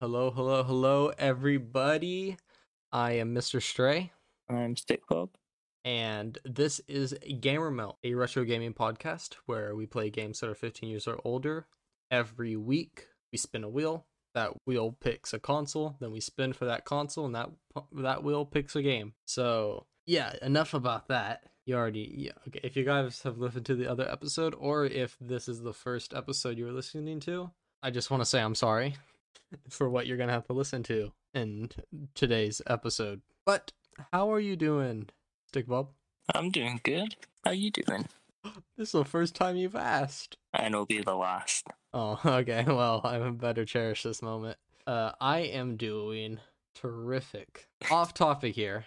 Hello, hello, hello, everybody. I am Mr. Stray, I'm Stick Bob. and this is Gamer Melt, a retro gaming podcast where we play games that are 15 years or older. Every week, we spin a wheel. That wheel picks a console. Then we spin for that console, and that that wheel picks a game. So yeah, enough about that. You already yeah. Okay, if you guys have listened to the other episode, or if this is the first episode you're listening to, I just want to say I'm sorry for what you're gonna have to listen to in today's episode. But how are you doing, Stick Bob? I'm doing good. How you doing? This is the first time you've asked. And it'll be the last. Oh, okay. Well, I better cherish this moment. Uh, I am doing terrific. off topic here.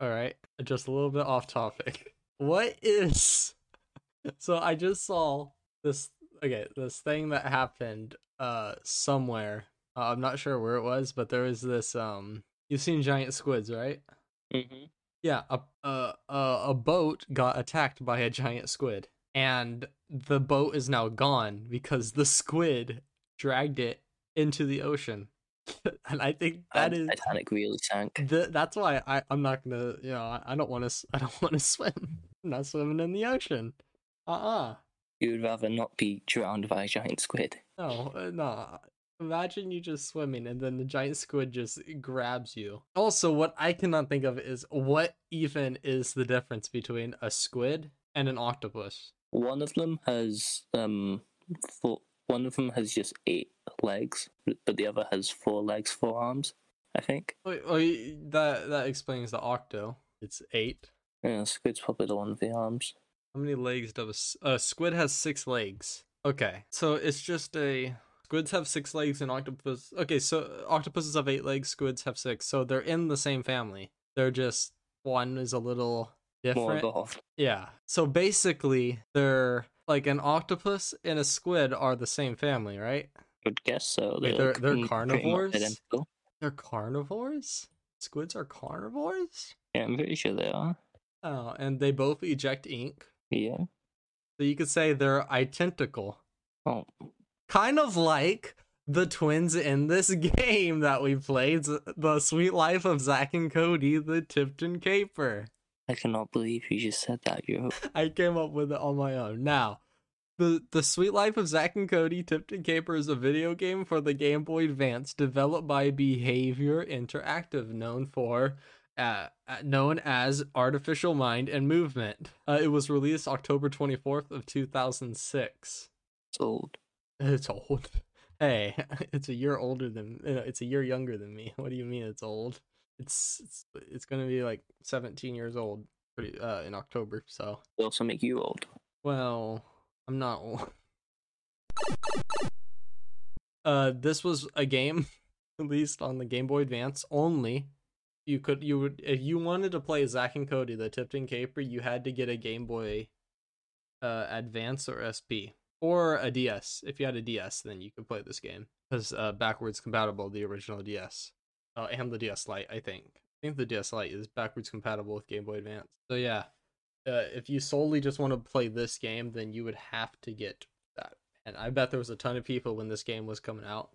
All right, just a little bit off topic. What is? So I just saw this. Okay, this thing that happened uh somewhere. Uh, I'm not sure where it was, but there was this. Um, you've seen giant squids, right? Mm-hmm. Yeah, a a a a boat got attacked by a giant squid, and the boat is now gone because the squid dragged it into the ocean. and I think that is Titanic really sank. the, that's why I I'm not gonna you know I, I don't want to I don't want to swim. I'm not swimming in the ocean. Uh uh You would rather not be drowned by a giant squid. No, uh, no. Imagine you just swimming and then the giant squid just grabs you. Also, what I cannot think of is what even is the difference between a squid and an octopus? One of them has um four. One of them has just eight legs, but the other has four legs, four arms. I think. Wait, wait, that that explains the octo. It's eight. Yeah, squid's probably the one with the arms. How many legs does a squid has? Six legs. Okay, so it's just a squids have six legs and octopus. Okay, so octopuses have eight legs. Squids have six. So they're in the same family. They're just one is a little different. Yeah. So basically, they're like an octopus and a squid are the same family, right? I would guess so. Wait, they're- they're much carnivores? They're carnivores. Squids are carnivores. Yeah, I'm pretty sure they are. Oh, and they both eject ink. Yeah. So you could say they're identical. Oh, Kind of like the twins in this game that we played, The Suite Life of Zack and Cody, the Tipton Caper. I cannot believe you just said that. You. I came up with it on my own. Now, the The Suite Life of Zack and Cody, Tipton Caper is a video game for the Game Boy Advance developed by Behaviour Interactive, known for uh, known as Artificial Mind and Movement. Uh, it was released October 24th of 2006. It's old. It's old. Hey, it's a year older than it's a year younger than me. What do you mean it's old? It's it's it's gonna be like 17 years old pretty uh in October. So They also make you old. well, I'm not old. Uh, this was a game released on the Game Boy Advance only. You could you would if you wanted to play Zack and Cody the Tipton Caper, you had to get a Game Boy uh Advance or SP or a DS. If you had a DS, then you could play this game because uh backwards compatible the original DS. Uh, and the DS Lite, I think. I think the DS Lite is backwards compatible with Game Boy Advance. So yeah, uh, if you solely just want to play this game, then you would have to get that. And I bet there was a ton of people when this game was coming out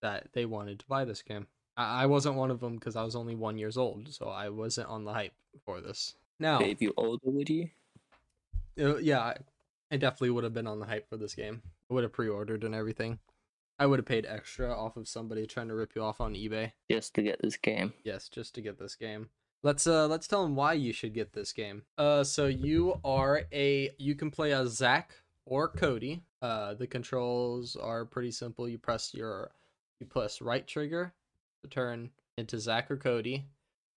that they wanted to buy this game. I, I wasn't one of them because I was only one years old, so I wasn't on the hype for this. Now, if you older, would you? uh, yeah, I, I definitely would have been on the hype for this game. I would have pre-ordered and everything. I would have paid extra off of somebody trying to rip you off on eBay. Just to get this game. Yes, just to get this game. Let's uh let's tell them why you should get this game. Uh so you are a you can play as Zack or Cody. Uh the controls are pretty simple. You press your you press right trigger to turn into Zack or Cody.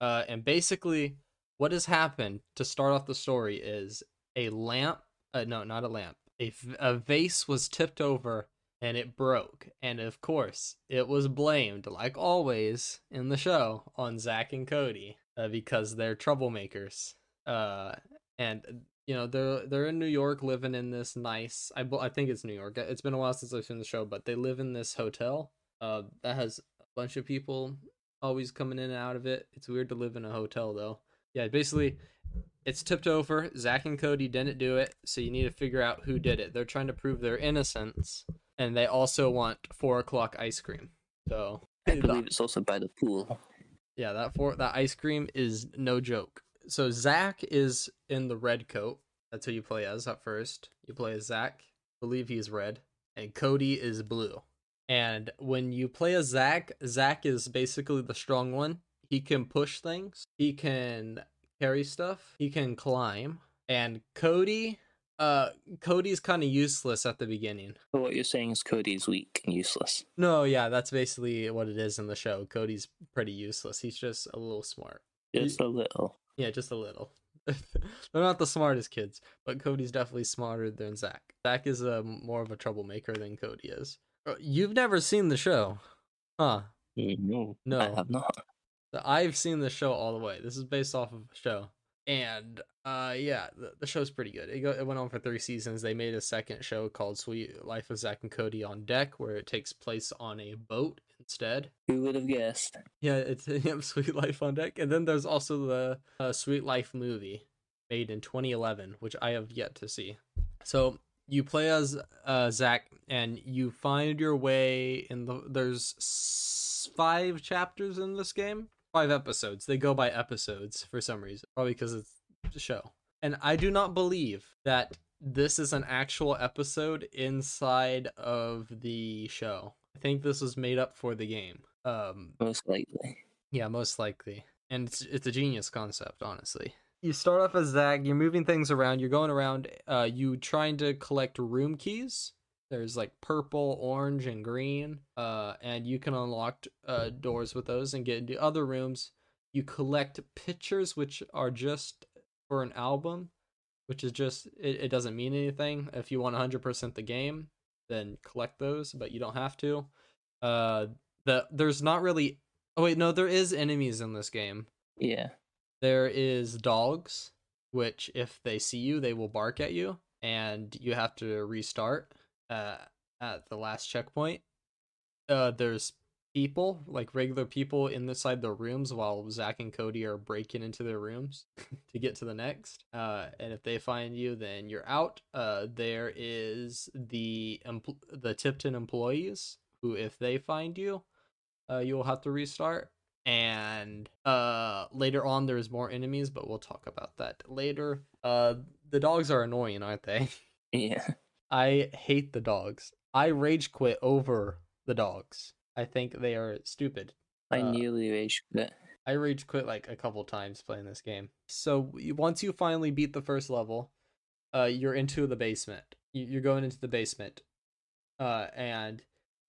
Uh and basically what has happened to start off the story is a lamp uh no, not a lamp. a, a vase was tipped over and it broke. And of course, it was blamed, like always in the show, on Zack and Cody uh, because they're troublemakers. Uh, and you know they're they're in New York, living in this nice. I I think it's New York. It's been a while since I've seen the show, but they live in this hotel. Uh, that has bunch of people always coming in and out of it. It's weird to live in a hotel though. Yeah, basically, it's tipped over. Zack and Cody didn't do it, so you need to figure out who did it. They're trying to prove their innocence, and they also want four o'clock ice cream. So I The- believe it's also by the pool. Yeah, that four that ice cream is no joke. So Zack is in the red coat. That's who you play as at first. You play as Zack. believe he's red. And Cody is blue. And when you play a Zack, Zack is basically the strong one. He can push things. He can carry stuff. He can climb. And Cody, uh, Cody's kind of useless at the beginning. So what you're saying is Cody's weak and useless. No, yeah, that's basically what it is in the show. Cody's pretty useless. He's just a little smart. Just a little. Yeah, just a little. They're not the smartest kids, but Cody's definitely smarter than Zack. Zack is a more of a troublemaker than Cody is. Uh, You've never seen the show, huh? No, No. I have not. I've seen the show all the way. This is based off of a show, and uh, yeah, the, the show's pretty good. It, go, it went on for three seasons. They made a second show called "Suite Life of Zack and Cody on Deck," where it takes place on a boat instead. Who would have guessed? Yeah, it's yeah, Suite Life on Deck. And then there's also the uh, Suite Life movie made in 2011, which I have yet to see. So you play as uh, Zack, and you find your way in the. There's s- five chapters in this game, five episodes. They go by episodes for some reason, probably because it's a show. And I do not believe that this is an actual episode inside of the show. I think this was made up for the game. Um, Most likely. yeah, most likely. And it's it's a genius concept, honestly. You start off as Zack. you're moving things around, you're going around, uh you trying to collect room keys. There's like purple, orange, and green. Uh and you can unlock uh doors with those and get into other rooms. You collect pictures which are just for an album, which is just it, it doesn't mean anything. If you want 100% the game, then collect those, but you don't have to. Uh the there's not really Oh wait, no, there is enemies in this game. Yeah. There is dogs, which if they see you, they will bark at you, and you have to restart uh, at the last checkpoint. Uh, there's people, like regular people, inside their rooms while Zack and Cody are breaking into their rooms to get to the next. Uh, and if they find you, then you're out. Uh, there is the empl- the Tipton employees who, if they find you, uh, you will have to restart and uh later on there's more enemies but we'll talk about that later uh the dogs are annoying aren't they Yeah. i hate the dogs i rage quit over the dogs i think they are stupid I Uh, nearly rage quit. I rage quit like a couple times playing this game. So once you finally beat the first level, uh, you're into the basement. You- You're going into the basement, uh, and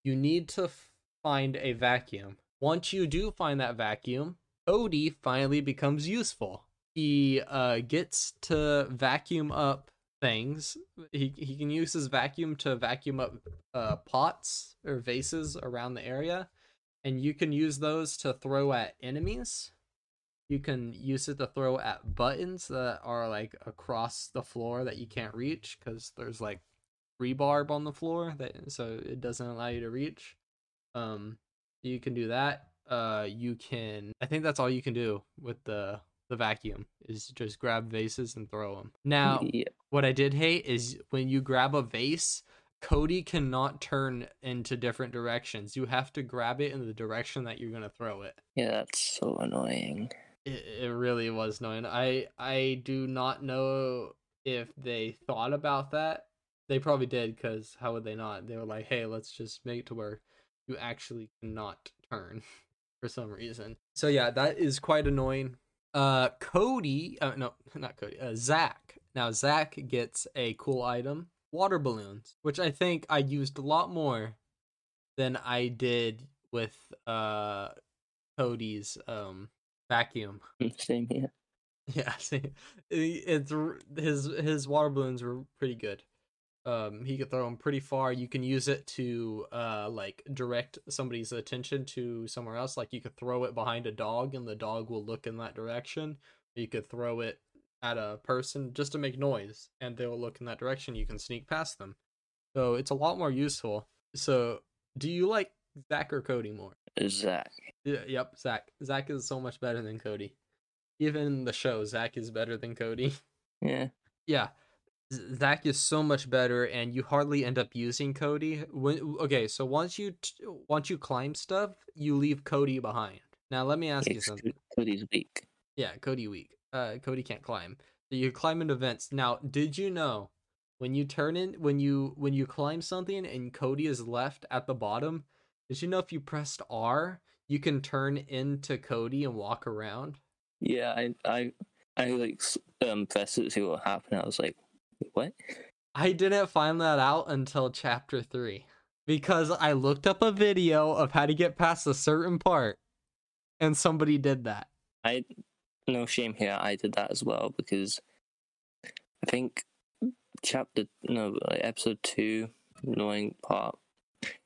you need to f- find a vacuum. Once you do find that vacuum, Cody finally becomes useful. He uh gets to vacuum up things. He he can use his vacuum to vacuum up uh pots or vases around the area and you can use those to throw at enemies. You can use it to throw at buttons that are like across the floor that you can't reach because there's like rebarb on the floor that so it doesn't allow you to reach. Um, you can do that. Uh, you can. I think that's all you can do with the the vacuum is just grab vases and throw them. Now, yeah. what I did hate is when you grab a vase, Cody cannot turn into different directions. You have to grab it in the direction that you're gonna throw it. Yeah, that's so annoying. It, it really was annoying. I I do not know if they thought about that. They probably did because how would they not? They were like, hey, let's just make it to where you actually cannot turn for some reason. So yeah, that is quite annoying. Uh, Cody, uh, no, not Cody. Uh, Zack. Now Zack gets a cool item, water balloons, which I think I used a lot more than I did with uh Cody's um vacuum. Same here. Yeah, see, it's his his water balloons were pretty good. Um, he could throw them pretty far. You can use it to uh like direct somebody's attention to somewhere else. Like you could throw it behind a dog, and the dog will look in that direction. You could throw it at a person just to make noise, and they will look in that direction. You can sneak past them. So it's a lot more useful. So, do you like Zack or Cody more? Zack. Yeah, yep, Zack. Zack is so much better than Cody. Even the show, Zack is better than Cody. Yeah. yeah. Zack is so much better, and you hardly end up using Cody. When okay, so once you t- once you climb stuff, you leave Cody behind. Now let me ask you something. Cody's weak. Yeah, Cody weak. Uh, Cody can't climb. So you climb into vents. Now, did you know when you turn in when you when you climb something and Cody is left at the bottom? Did you know if you pressed R, you can turn into Cody and walk around? Yeah, I I I like um pressed it to see what happened. I was like, "Wait, what? I didn't find that out until chapter three because I looked up a video of how to get past a certain part, and somebody did that. I no shame here. I did that as well because I think chapter no like episode two annoying part.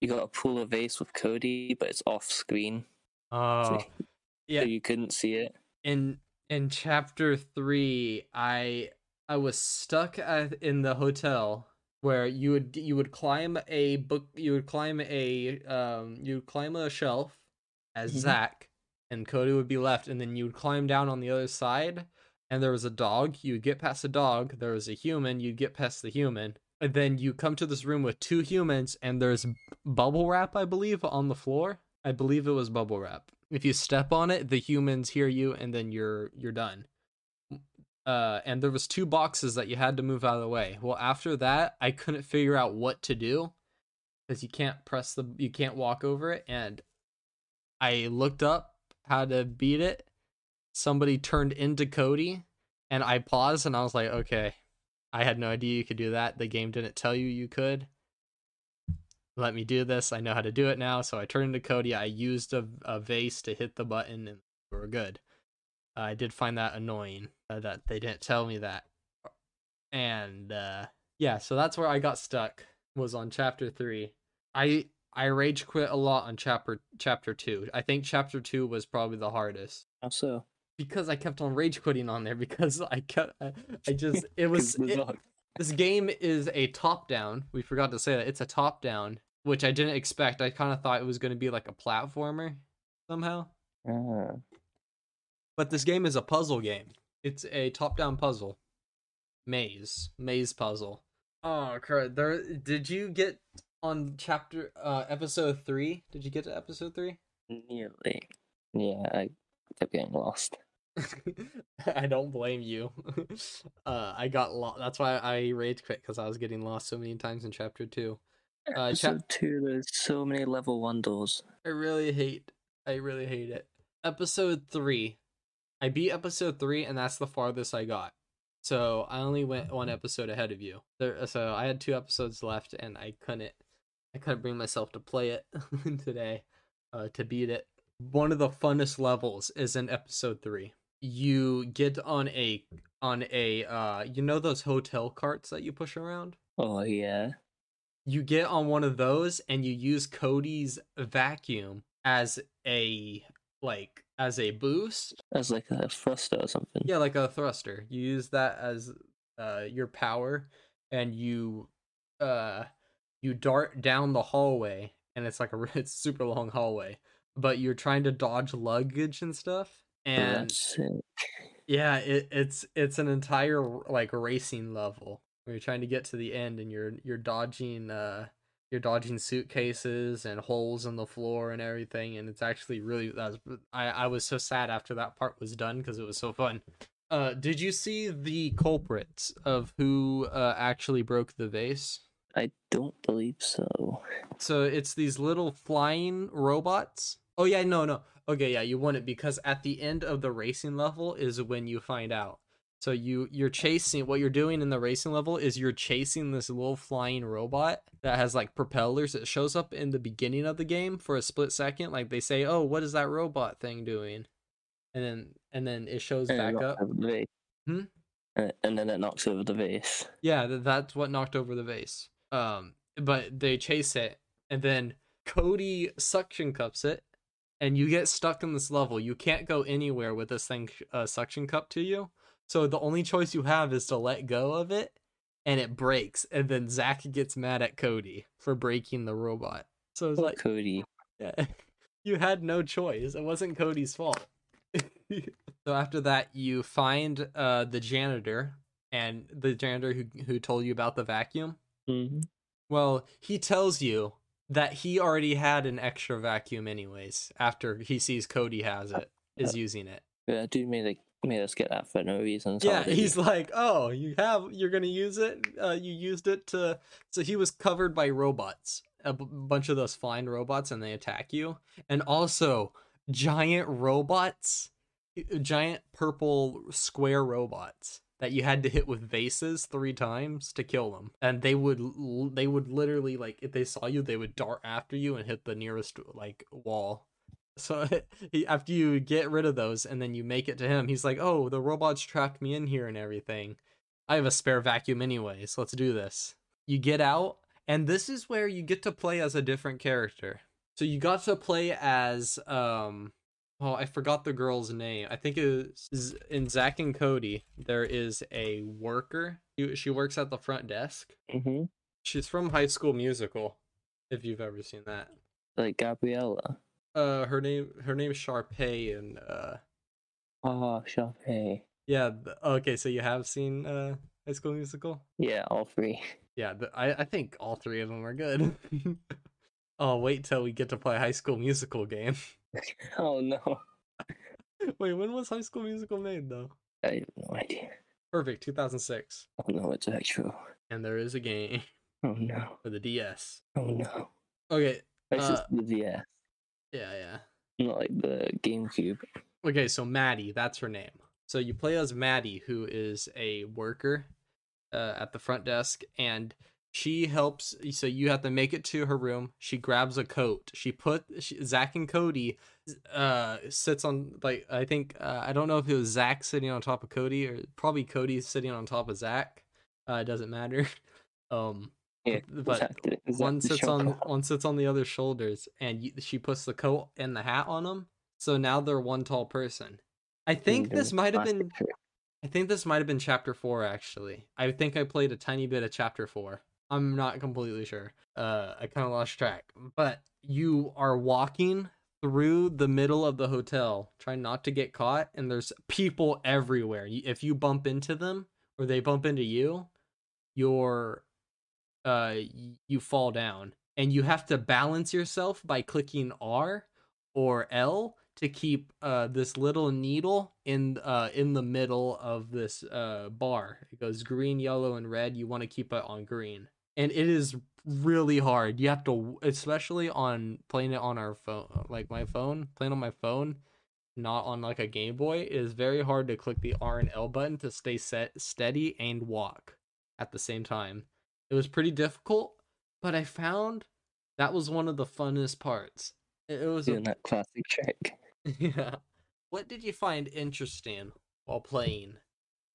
You got to pull a vase with Cody, but it's off screen, Oh, yeah. so you couldn't see it. in in chapter three i i was stuck at, in the hotel where you would you would climb a book you would climb a um you would climb a shelf as Mhm. zack and cody would be left and then you would climb down on the other side and there was a dog. You would get past the dog. There was a human. You'd get past the human. And then you come to this room with two humans and there's bubble wrap i believe on the floor. I believe it was bubble wrap. If you step on it the humans hear you and then you're you're done uh and there was two boxes that you had to move out of the way. Well after that i couldn't figure out what to do because you can't press the you can't walk over it and i looked up how to beat it. Somebody turned into cody and i paused and i was like okay i had no idea you could do that. The game didn't tell you you could. Let me do this. I know how to do it now. So i turned into cody. I used a, a vase to hit the button and we were good i did find that annoying uh, that they didn't tell me that. And uh yeah so that's where i got stuck was on chapter three. I i rage quit a lot on chapter chapter two. I think chapter two was probably the hardest. Also, because i kept on rage quitting on there because i kept i, I just it was it- this game is a top down we forgot to say that. It's a top down which i didn't expect. I kind of thought it was going to be like a platformer somehow. Ah, but this game is a puzzle game. It's a top-down puzzle, maze, maze puzzle. Oh, crud! There, did you get on chapter, uh, episode three? Did you get to episode three? nearly. Yeah, I kept getting lost. I don't blame you. uh, I got lost. That's why I rage quit because I was getting lost so many times in chapter two. Uh, chap- Episode two, there's so many level one doors. I really hate. I really hate it. Episode three. I beat episode three, and that's the farthest I got. So I only went one episode ahead of you. There, so I had two episodes left, and I couldn't. I couldn't bring myself to play it today, uh, to beat it. One of the funnest levels is in episode three. You get on a on a uh, you know those hotel carts that you push around Oh yeah. you get on one of those and you use Cody's vacuum as a like as a boost. As like a thruster or something. Yeah, like a thruster. You use that as uh your power and you uh you dart down the hallway and it's like a it's super long hallway, but you're trying to dodge luggage and stuff. And yeah, it, it's it's an entire like racing level where you're trying to get to the end and you're you're dodging uh you're dodging suitcases and holes in the floor and everything and it's actually really that was, I I was so sad after that part was done because it was so fun. Uh, did you see the culprits of who uh, actually broke the vase? I don't believe so. So it's these little flying robots. Oh yeah, no, no. Okay, yeah, you won it because at the end of the racing level is when you find out. So you you're chasing what you're doing in the racing level is you're chasing this little flying robot that has like propellers. It shows up in the beginning of the game for a split second. Like they say, "Oh, what is that robot thing doing?" And then and then it shows And back knocks up. the. Hmm? And then it knocks over the vase. Yeah, that's what knocked over the vase. Um, but they chase it, and then Cody suction cups it, and you get stuck in this level. You can't go anywhere with this thing uh, suction cup to you. So the only choice you have is to let go of it, and it breaks. And then Zack gets mad at Cody for breaking the robot. So it's Poor like, Cody. yeah, you had no choice. It wasn't Cody's fault. so after that, you find uh, the janitor and the janitor who who told you about the vacuum. hmm Well, he tells you that he already had an extra vacuum anyways after he sees Cody has it is using it. Yeah, dude made like made us get that for no reason. so Yeah, he's like, "Oh, you have you're to use it? Uh you used it to so he was covered by robots. A b- bunch of those flying robots and they attack you. And also giant robots, uh, giant purple square robots that you had to hit with vases 3 times to kill them. And they would l- they would literally like if they saw you, they would dart after you and hit the nearest like wall. So he, after you get rid of those and then you make it to him, he's like, "Oh, the robots tracked me in here and everything. I have a spare vacuum anyways. Let's do this." You get out, and this is where you get to play as a different character. So you got to play as um oh, I forgot the girl's name. I think it was in Zack and Cody. There is a worker. She- She works at the front desk. Mhm. She's from High School Musical. If you've ever seen that. like Gabriella. Uh, her name her name's Sharpay, and uh, Oh, Sharpay. yeah. Okay, so you have seen uh High School Musical? Yeah, all three. Yeah, th- I I think all three of them are good. oh, wait till we get to play High School Musical game. oh no, wait, when was High School Musical made though? I have no idea. Perfect, 2006. Oh no, it's actual. And there is a game Oh no. for the DS. Oh no. Okay, It's Uh, just the DS, yeah, yeah. not like the GameCube. Okay, so Maddie, that's her name. So you play as Maddie, who is a worker uh, at the front desk, and she helps. So you have to make it to her room. She grabs a coat. She put she, Zack and Cody uh sits on like I think uh, I don't know if it was Zack sitting on top of Cody or probably Cody sitting on top of Zack. Uh, it doesn't matter. Um, Yeah, but exactly. one sits on one sits on the other shoulders and you, she puts the coat and the hat on them so now they're one tall person. I think this might have been i think this might have been chapter four actually. I think i played a tiny bit of chapter four. I'm not completely sure. Uh i kind of lost track. But you are walking through the middle of the hotel trying not to get caught and there's people everywhere. If you bump into them or they bump into you you're uh you fall down and you have to balance yourself by clicking R or L to keep uh this little needle in uh in the middle of this uh bar. It goes green, yellow and red. You want to keep it on green. And it is really hard. You have to especially on playing it on our phone like my phone, playing on my phone, not on like a Game Boy, it is very hard to click the R and L button to stay set steady and walk at the same time. It was pretty difficult, but I found that was one of the funnest parts. It, it was a, Doing that classic trick. yeah. What did you find interesting while playing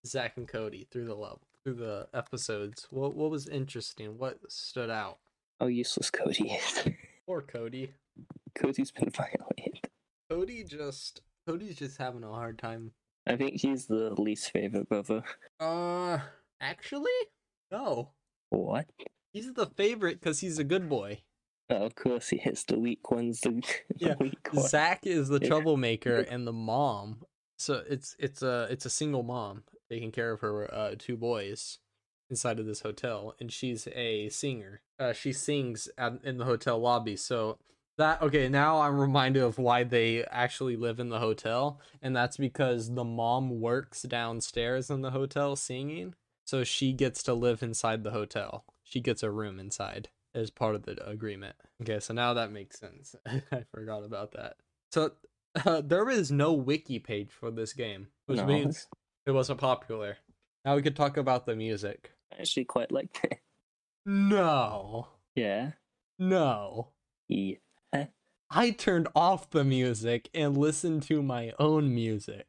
Zack and Cody through the level through the episodes? What what was interesting? What stood out? Oh, useless Cody is. Poor Cody. Cody's been violated. Cody just Cody's just having a hard time. I think he's the least favorite brother. Uh, actually, no. What? He's the favorite because he's a good boy. Oh, of course he is. The weak one's the, the Yeah, weak one. Zack is the troublemaker, and the mom. So it's it's a it's a single mom taking care of her uh, two boys inside of this hotel, and she's a singer. Uh, she sings at, in the hotel lobby. So that okay, now I'm reminded of why they actually live in the hotel, and that's because the mom works downstairs in the hotel singing, so she gets to live inside the hotel. She gets a room inside as part of the agreement. Okay, so now that makes sense. I forgot about that. So uh, there is no wiki page for this game, which No, means it wasn't popular. Now we could talk about the music. I actually quite liked it. No, Yeah. no. Yeah. I turned off the music and listened to my own music.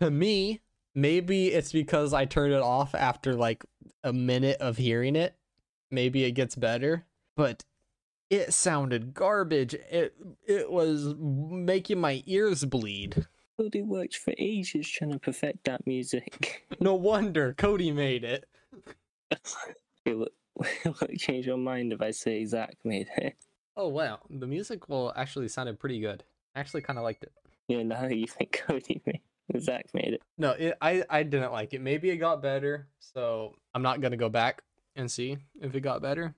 To me, maybe it's because I turned it off after like a minute of hearing it. Maybe it gets better, but it sounded garbage. It it was making my ears bleed. Cody worked for ages trying to perfect that music. No wonder Cody made it. Will it, will it change your mind if I say Zack made it? Oh wow, the music well actually sounded pretty good. I actually kind of liked it. Yeah, now you think Cody made Zack made it. No, it, I I didn't like it. Maybe it got better, so I'm not gonna go back and see if it got better.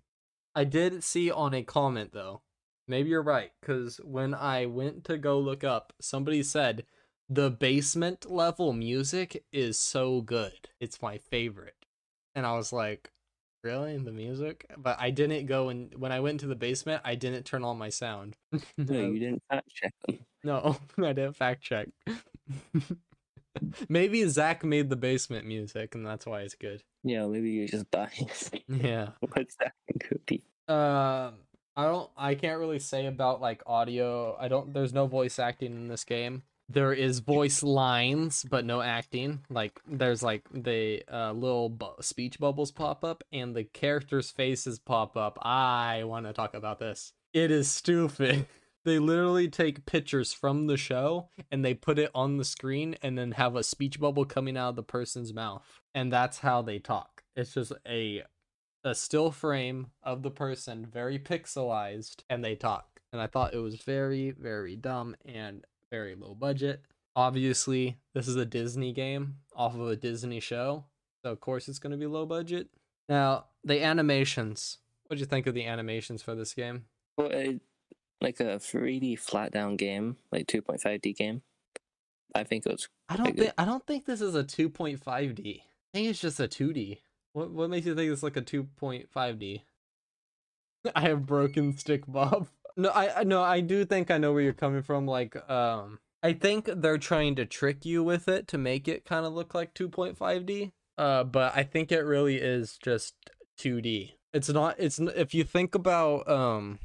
I did see on a comment though. Maybe you're right, because when I went to go look up, somebody said the basement level music is so good. It's my favorite. And I was like, really? The music? But I didn't go and when I went to the basement, I didn't turn on my sound. No, you didn't fact check them. No, I didn't fact check. Maybe Zack made the basement music and that's why it's good. Yeah, maybe you're just biased. Yeah. What's that could be? Um I don't I can't really say about like audio. I don't there's no voice acting in this game. There is voice lines but no acting. Like there's like the uh, little bu- speech bubbles pop up and the characters' faces pop up. I want to talk about this. It is stupid. They literally take pictures from the show and they put it on the screen and then have a speech bubble coming out of the person's mouth. And that's how they talk. It's just a a still frame of the person, very pixelized, and they talk. And I thought it was very, very dumb and very low budget. Obviously, this is a Disney game off of a Disney show, so of course it's going to be low budget. Now, the animations. What'd you think of the animations for this game? Well, it, like a 3D flat down game, like 2.5D game. I think it was. I don't think I don't think this is a 2.5D. I think it's just a 2D. What what makes you think it's like a 2.5D? I have broken stick Bob. No, I no, I do think I know where you're coming from like um I think they're trying to trick you with it to make it kind of look like 2.5D. Uh but I think it really is just 2D. It's not it's if you think about um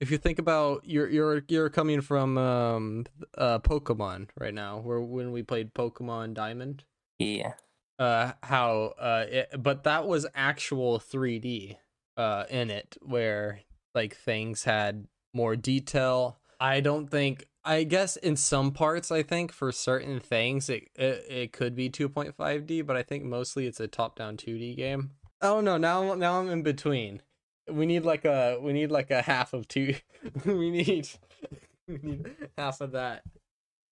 if you think about you're you're you're coming from um uh Pokemon right now, where when we played Pokemon Diamond, Yeah. uh how uh it, but that was actual 3D uh in it where like things had more detail. I don't think I guess in some parts I think for certain things it it, it could be 2.5D, but I think mostly it's a top-down 2D game. Oh no, now now I'm in between. We need like a we need like a half of two. we need we need half of that.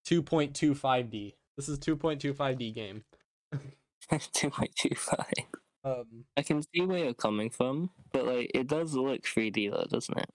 2.25D. This is 2.25D game. 2.25. Um I can see where you're coming from, but like it does look 3D though, doesn't it?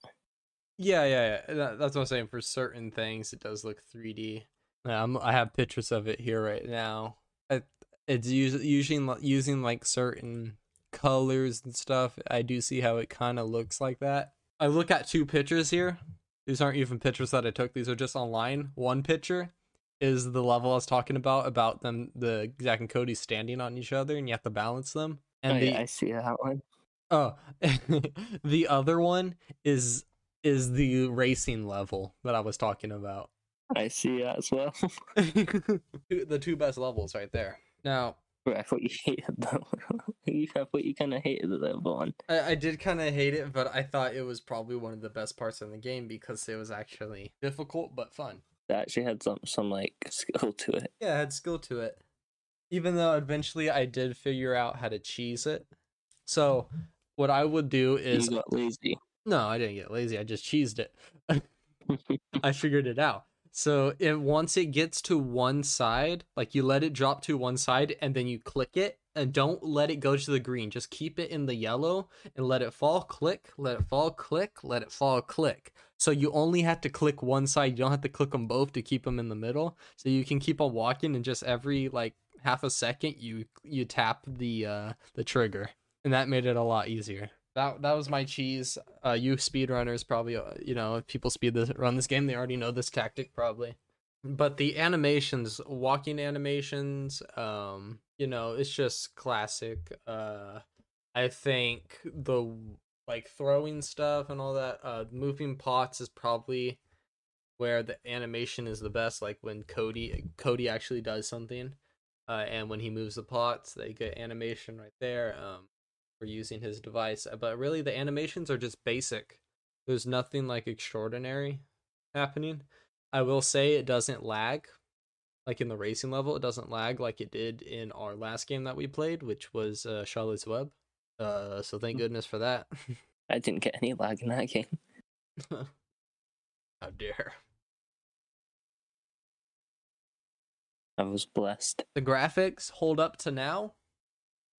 Yeah, yeah, yeah. That, that's what I'm saying. For certain things, it does look 3D. Yeah, I'm, have pictures of it here right now. I, it's us- using using like certain colors and stuff. I do see how it kind of looks like that. I look at two pictures here. These aren't even pictures that I took. These are just online. One picture is the level I was talking about about them, the Zack and Cody standing on each other, and you have to balance them. Oh, and oh, the yeah, I see that one. Oh, the other one is is the racing level that I was talking about. I see that as well. the two best levels right there. Now, I thought you hated that one. you, I thought you kind of hated that one. I, I did kind of hate it, but I thought it was probably one of the best parts in the game because it was actually difficult but fun. That actually had some some like skill to it. Yeah, it had skill to it. Even though eventually I did figure out how to cheese it. So, mm-hmm. what I would do is you got lazy. no, I didn't get lazy. I just cheesed it. I figured it out. So it once it gets to one side, like you let it drop to one side and then you click it and don't let it go to the green. Just keep it in the yellow and let it fall, click, let it fall, click, let it fall, click. So you only have to click one side. You don't have to click them both to keep them in the middle. So you can keep on walking and just every like half a second you you tap the uh the trigger. And that made it a lot easier. That that was my cheese. Uh, you speedrunners probably, uh, you know, if people speed this run this game, they already know this tactic probably. But the animations, walking animations, um, you know, it's just classic. Uh, I think the like throwing stuff and all that, uh, moving pots is probably where the animation is the best. Like when Cody Cody actually does something, uh, and when he moves the pots, they get animation right there. Um, for using his device. uh, But really, the animations are just basic. There's nothing like extraordinary happening. I will say it doesn't lag. Like in the racing level, it doesn't lag like it did in our last game that we played, which was uh, Charlotte's Web. Uh, so thank goodness for that. I didn't get any lag in that game. How dare. I was blessed. The graphics hold up to now.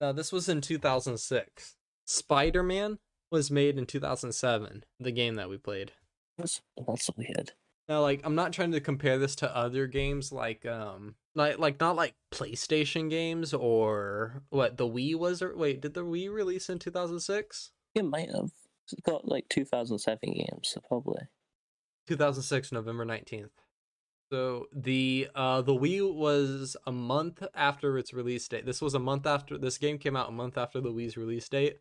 Now, this was in 2006. Spider Man was made in 2007, the game that we played. That's, that's weird. Now, like, I'm not trying to compare this to other games, like, um, like, like not like PlayStation games or what the Wii was. Or wait, did the Wii release in 2006? It might have. It's got like 2007 games, so probably. 2006, November 19th. So the uh the Wii was a month after its release date. This was a month after this game came out a month after the Wii's release date.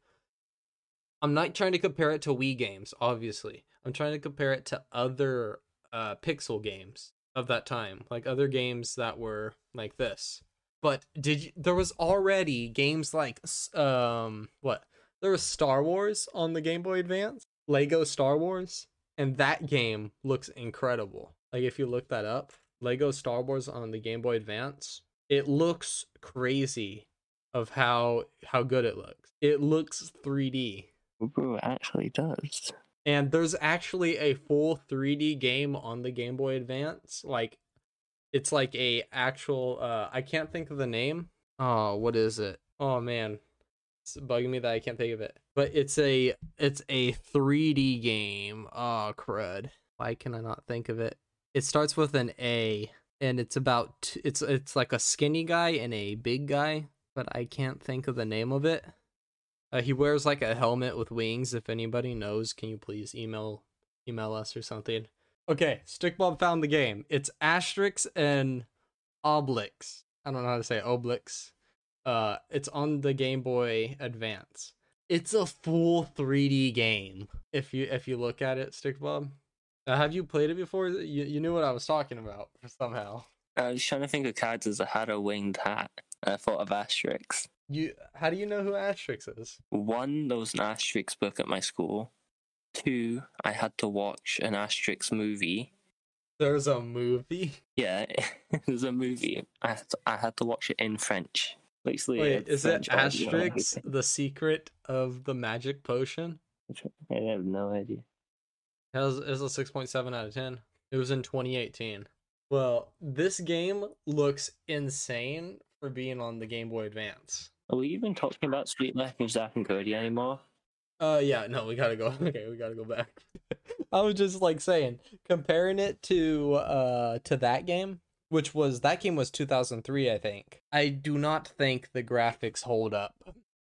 I'm not trying to compare it to Wii games, obviously. I'm trying to compare it to other uh pixel games of that time, like other games that were like this. But did you, there was already games like um what? There was Star Wars on the Game Boy Advance, Lego Star Wars, and that game looks incredible. Like if you look that up, Lego Star Wars on the Game Boy Advance, it looks crazy of how how good it looks. It looks 3D. Ooh, it actually does. And there's actually a full 3D game on the Game Boy Advance. Like it's like a actual uh I can't think of the name. Oh, what is it? Oh man. It's bugging me that I can't think of it. But it's a it's a 3D game. Oh crud. Why can I not think of it? It starts with an A and it's about it's it's like a skinny guy and a big guy, but I can't think of the name of it. Uh, he wears like a helmet with wings. If anybody knows, can you please email email us or something? Okay, Stickbob found the game. It's Asterix and Oblix. I don't know how to say oblix. Uh, it's on the Game Boy Advance. It's a full 3D game. If you if you look at it, Stickbob. Uh, have you played it before? You you knew what I was talking about somehow. I was trying to think of characters that had a winged hat. I thought of Asterix. You how do you know who Asterix is? One, there was an Asterix book at my school. Two, I had to watch an Asterix movie. There's a movie. Yeah, there's a movie. I had to, I had to watch it in French. Basically, Wait, is it French and Asterix, the secret of the magic potion? I have no idea. It was, it was a 6.7 out of 10. It was in 2018. Well, this game looks insane for being on the Game Boy Advance. Are we even talking about Suite Life of Zack and Cody anymore? Uh, yeah, no, we gotta go. Okay, we gotta go back. I was just like saying, comparing it to uh to that game, which was that game was 2003, I think. I do not think the graphics hold up.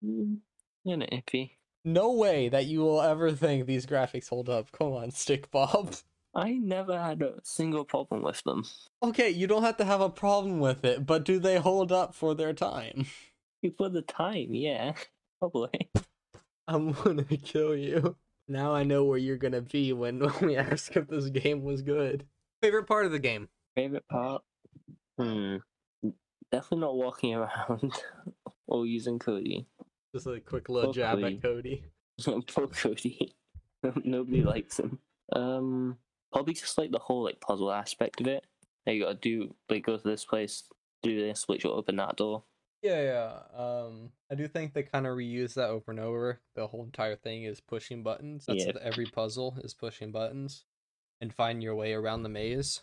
Mm, you know, iffy. No way that you will ever think these graphics hold up. Come on, Stick Bob. I never had a single problem with them. Okay, you don't have to have a problem with it, but do they hold up for their time? For the time, yeah, probably. I'm gonna kill you. Now I know where you're gonna be when we ask if this game was good. Favorite part of the game? Favorite part? Hmm. Definitely not walking around or using Cody. Just a quick little jab Hopefully. at Cody. Poor Cody. Nobody likes him. Um, probably just like the whole like puzzle aspect of it. Now you gotta do like go to this place, do this, which will open that door. Yeah, yeah. Um, I do think they kind of reuse that over and over. The whole entire thing is pushing buttons. That's Yeah. every puzzle is pushing buttons, and find your way around the maze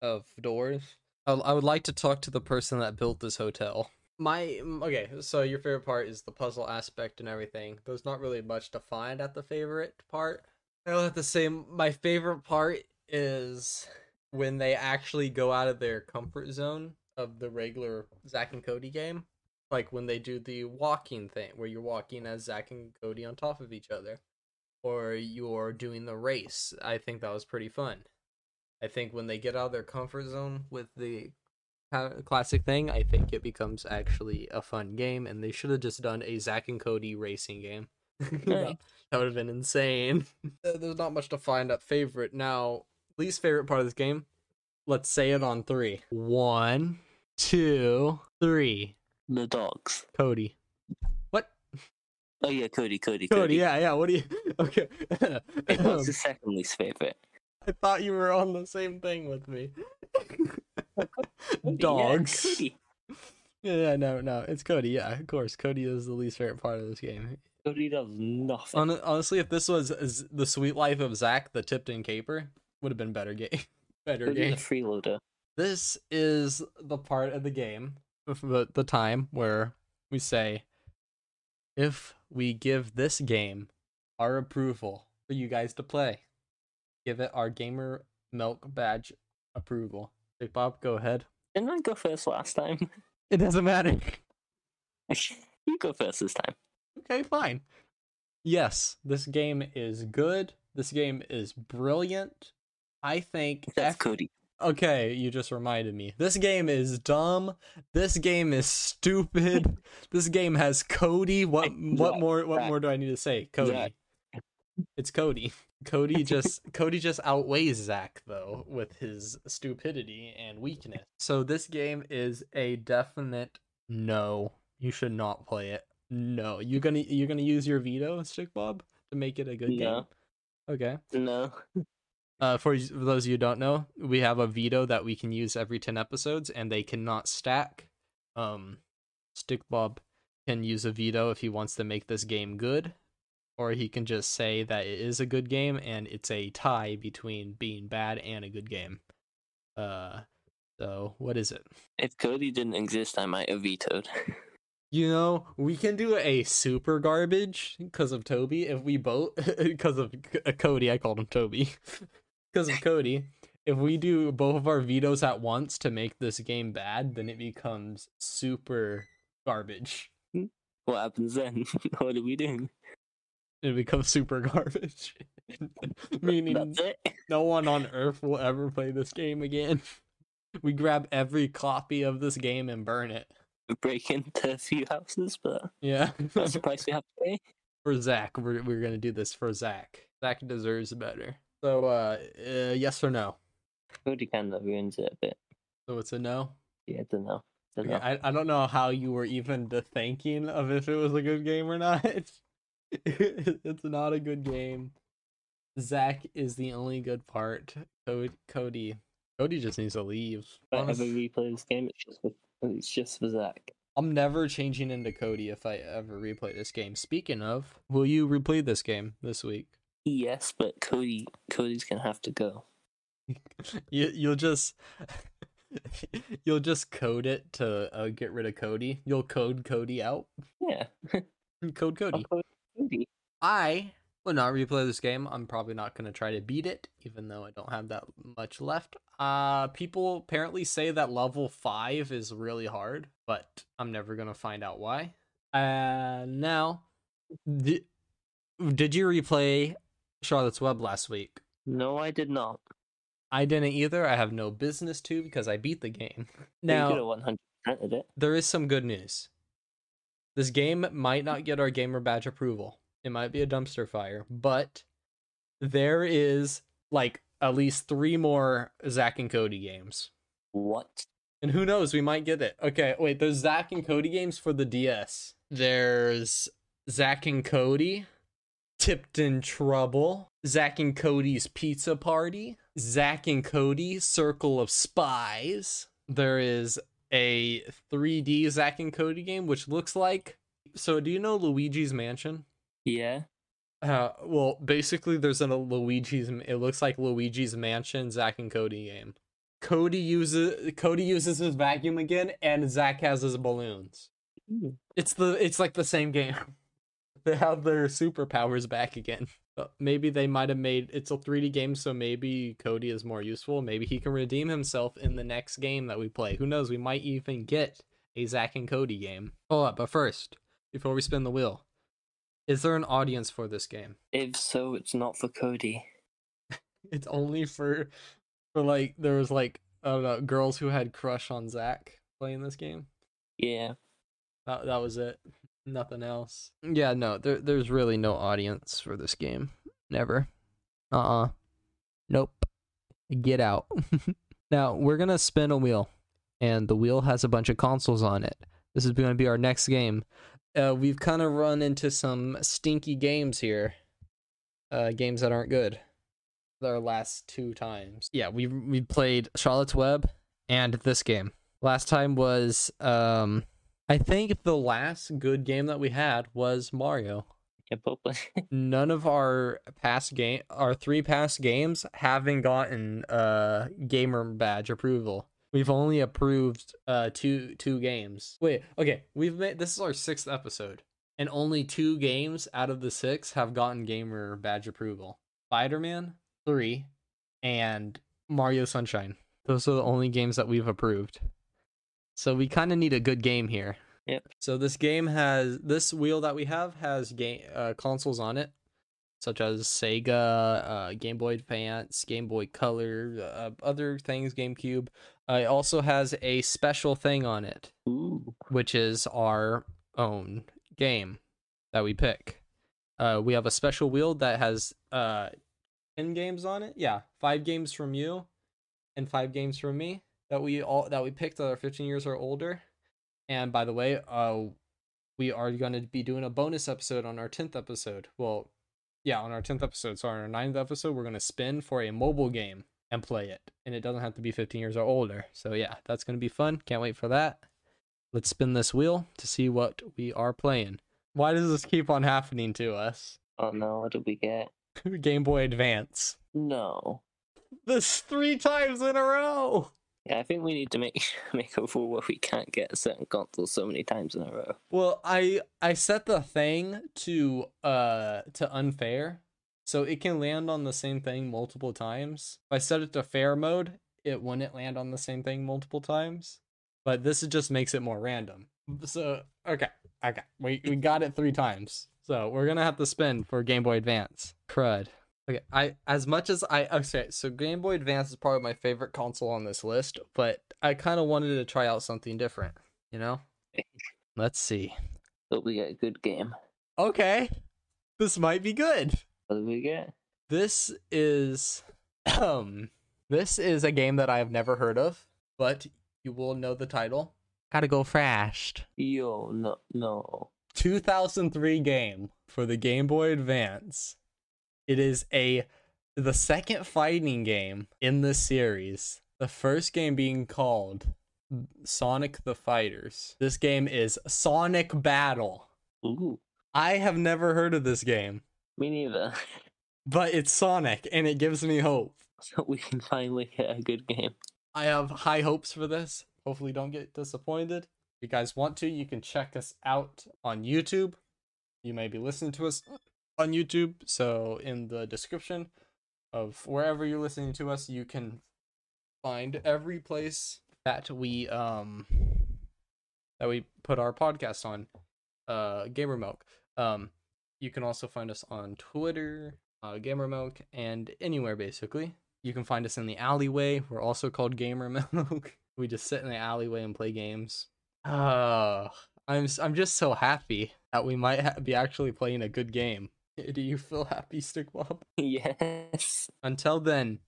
of doors. I, I would like to talk to the person that built this hotel. My okay, so your favorite part is the puzzle aspect and everything. There's not really much to find at the favorite part. I'll have to say my favorite part is when they actually go out of their comfort zone of the regular Zack and Cody game. Like when they do the walking thing, where you're walking as Zack and Cody on top of each other, or you're doing the race. I think that was pretty fun. I think when they get out of their comfort zone with the classic thing, I think it becomes actually a fun game, and they should have just done a Zack and Cody racing game. that would have been insane. There's not much to find at favorite. Now, least favorite part of this game, let's say it on three. One, two, three. The dogs. Cody. What? Oh yeah, Cody, Cody, Cody, Cody. yeah, yeah. What do you. Okay. Wait, What's the second least favorite? I thought you were on the same thing with me. Cody, Dogs. Yeah, Cody. Yeah, no, no. It's Cody. Yeah, of course. Cody is the least favorite part of this game. Cody does nothing. Hon- honestly, if this was Z- the Suite Life of Zack, the Tipton Caper, would have been better game. better Cody's game. a freeloader. This is the part of the game, the, the time where we say, if we give this game our approval for you guys to play, give it our gamer milk badge approval. Big Bob, go ahead. Didn't I go first last time? It doesn't matter. you go first this time. Okay, fine. Yes, this game is good. This game is brilliant. I think That's F- Cody. Okay, you just reminded me. This game is dumb. This game is stupid. this game has Cody. What what more what more do I need to say? Cody. Zack. It's Cody. Cody just Cody just outweighs Zack though with his stupidity and weakness. So this game is a definite no. You should not play it. No. you're gonna you're gonna use your veto, Stick Bob, to make it a good game? Okay. No. Uh, for, for those of you who don't know, we have a veto that we can use every 10 episodes, and they cannot stack. Um, Stick Bob can use a veto if he wants to make this game good, or he can just say that it is a good game and it's a tie between being bad and a good game. Uh, so what is it? If Cody didn't exist, I might have vetoed. You know, we can do a super garbage because of Toby if we both because of uh, Cody. I called him Toby because of Cody. If we do both of our vetoes at once to make this game bad, then it becomes super garbage. what happens then? what are we doing? It becomes super garbage, meaning no one on Earth will ever play this game again. We grab every copy of this game and burn it. We break into a few houses, but Yeah. that's the price we have to pay. for Zack. We're we're gonna do this for Zack. Zack deserves better. So, uh, uh yes or no? Cody kind of ruins it a bit. So it's a no. Yeah, it's a no. know. Don't Okay. I I don't know how you were even the thinking of if it was a good game or not. it's not a good game. Zack is the only good part. Cody, Cody, Cody just needs to leave. If I Honest- ever replay this game, it's just for, it's just for Zack. I'm never changing into Cody if I ever replay this game. Speaking of, will you replay this game this week? Yes, but Cody, Cody's gonna have to go. you you'll just you'll just code it to uh, get rid of Cody. You'll code Cody out. Yeah, Code Cody. code Cody. I will not replay this game. I'm probably not going to try to beat it, even though I don't have that much left. Uh, people apparently say that level five is really hard, but I'm never going to find out why. Uh, now, did, did you replay Charlotte's Web last week? No, I did not. I didn't either. I have no business to because I beat the game. Now, you could Now, have 100 percented it. there is some good news. This game might not get our gamer badge approval. It might be a dumpster fire, but there is like at least three more Zack and Cody games. What? And who knows, we might get it. Okay, wait, there's Zack and Cody games for the DS. There's Zack and Cody, Tipton Trouble, Zack and Cody's Pizza Party, Zack and Cody Circle of Spies. There is a 3D Zack and Cody game, which looks like. So, do you know Luigi's Mansion? Yeah. Uh, well, basically, there's a Luigi's. It looks like Luigi's Mansion Zack and Cody game. Cody uses Cody uses his vacuum again, and Zack has his balloons. It's the it's like the same game. they have their superpowers back again. Uh, maybe they might have made it's a 3D game, so maybe Cody is more useful. Maybe he can redeem himself in the next game that we play. Who knows? We might even get a Zack and Cody game. Hold up, but first, before we spin the wheel, is there an audience for this game? If so, it's not for Cody. It's only for for like there was like I don't know girls who had crush on Zack playing this game. Yeah. That that was it. Nothing else. Yeah, no, there there's really no audience for this game. Never. Uh uh Nope. Get out. now we're gonna spin a wheel, and the wheel has a bunch of consoles on it. This is gonna be our next game. Uh, we've kind of run into some stinky games here. Uh, games that aren't good. Our last two times. Yeah, we we played Charlotte's Web and this game. Last time was um I think the last good game that we had was Mario. None of our past game, our three past games, haven't gotten uh gamer badge approval. We've only approved uh two two games. Wait, okay. We've made this is our sixth episode, and only two games out of the six have gotten gamer badge approval. Spider Man three, and Mario Sunshine. Those are the only games that we've approved. So we kind of need a good game here. Yep. So this game has this wheel that we have has game uh, consoles on it, such as Sega, uh, Game Boy Advance, Game Boy Color, uh, other things, GameCube. Uh, it also has a special thing on it, Ooh. which is our own game that we pick. Uh, we have a special wheel that has uh, ten games on it. Yeah, five games from you, and five games from me that we all that we picked that are fifteen years or older. And by the way, uh, we are going to be doing a bonus episode on our tenth episode. Well, yeah, on our tenth episode. So on our ninth episode, we're going to spin for a mobile game and play it, and it doesn't have to be fifteen years or older. So yeah, that's going to be fun. Can't wait for that. Let's spin this wheel to see what we are playing. Why does this keep on happening to us? Oh no, what did we get? Game Boy Advance. No. This three times in a row. Yeah, I think we need to make make a rule where we can't get a certain console so many times in a row. Well, I I set the thing to uh to unfair, so it can land on the same thing multiple times. If I set it to fair mode, it wouldn't land on the same thing multiple times. But this just makes it more random. So okay, okay, we we got it three times. So we're gonna have to spin for Game Boy Advance. Crud. Okay, I as much as I okay, so Game Boy Advance is probably my favorite console on this list, but I kind of wanted to try out something different. You know. Let's see. Hope we get a good game. Okay. This might be good. What did we get? This is um this is a game that I have never heard of, but you will know the title. Gotta go fast. Yo, no, no. 2003 game for the Game Boy Advance. It is a the second fighting game in this series. The first game being called Sonic the Fighters. This game is Sonic Battle. Ooh, I have never heard of this game. Me neither. but it's Sonic and it gives me hope. so we can finally get a good game. I have high hopes for this. Hopefully, don't get disappointed. If you guys want to, you can check us out on YouTube. You may be listening to us on YouTube. So, in the description of wherever you're listening to us, you can find every place that we um that we put our podcast on. Uh, Gamer Milk. Um, you can also find us on Twitter, uh, Gamer Milk, and anywhere basically. You can find us in the alleyway. We're also called Gamer Milk. we just sit in the alleyway and play games. Uh, I'm I'm just so happy that we might ha- be actually playing a good game. Do you feel happy, Stick Bob? yes. Until then,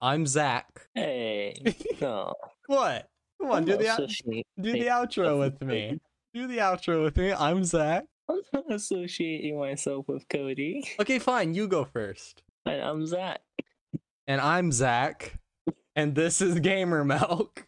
I'm Zack. Hey. No. What? Come on, do the out- do the outro with me. Do the outro with me. I'm Zack. I'm not associating myself with Cody. Okay, fine. You go first. And I'm Zack. And I'm Zack. And this is Gamer Milk.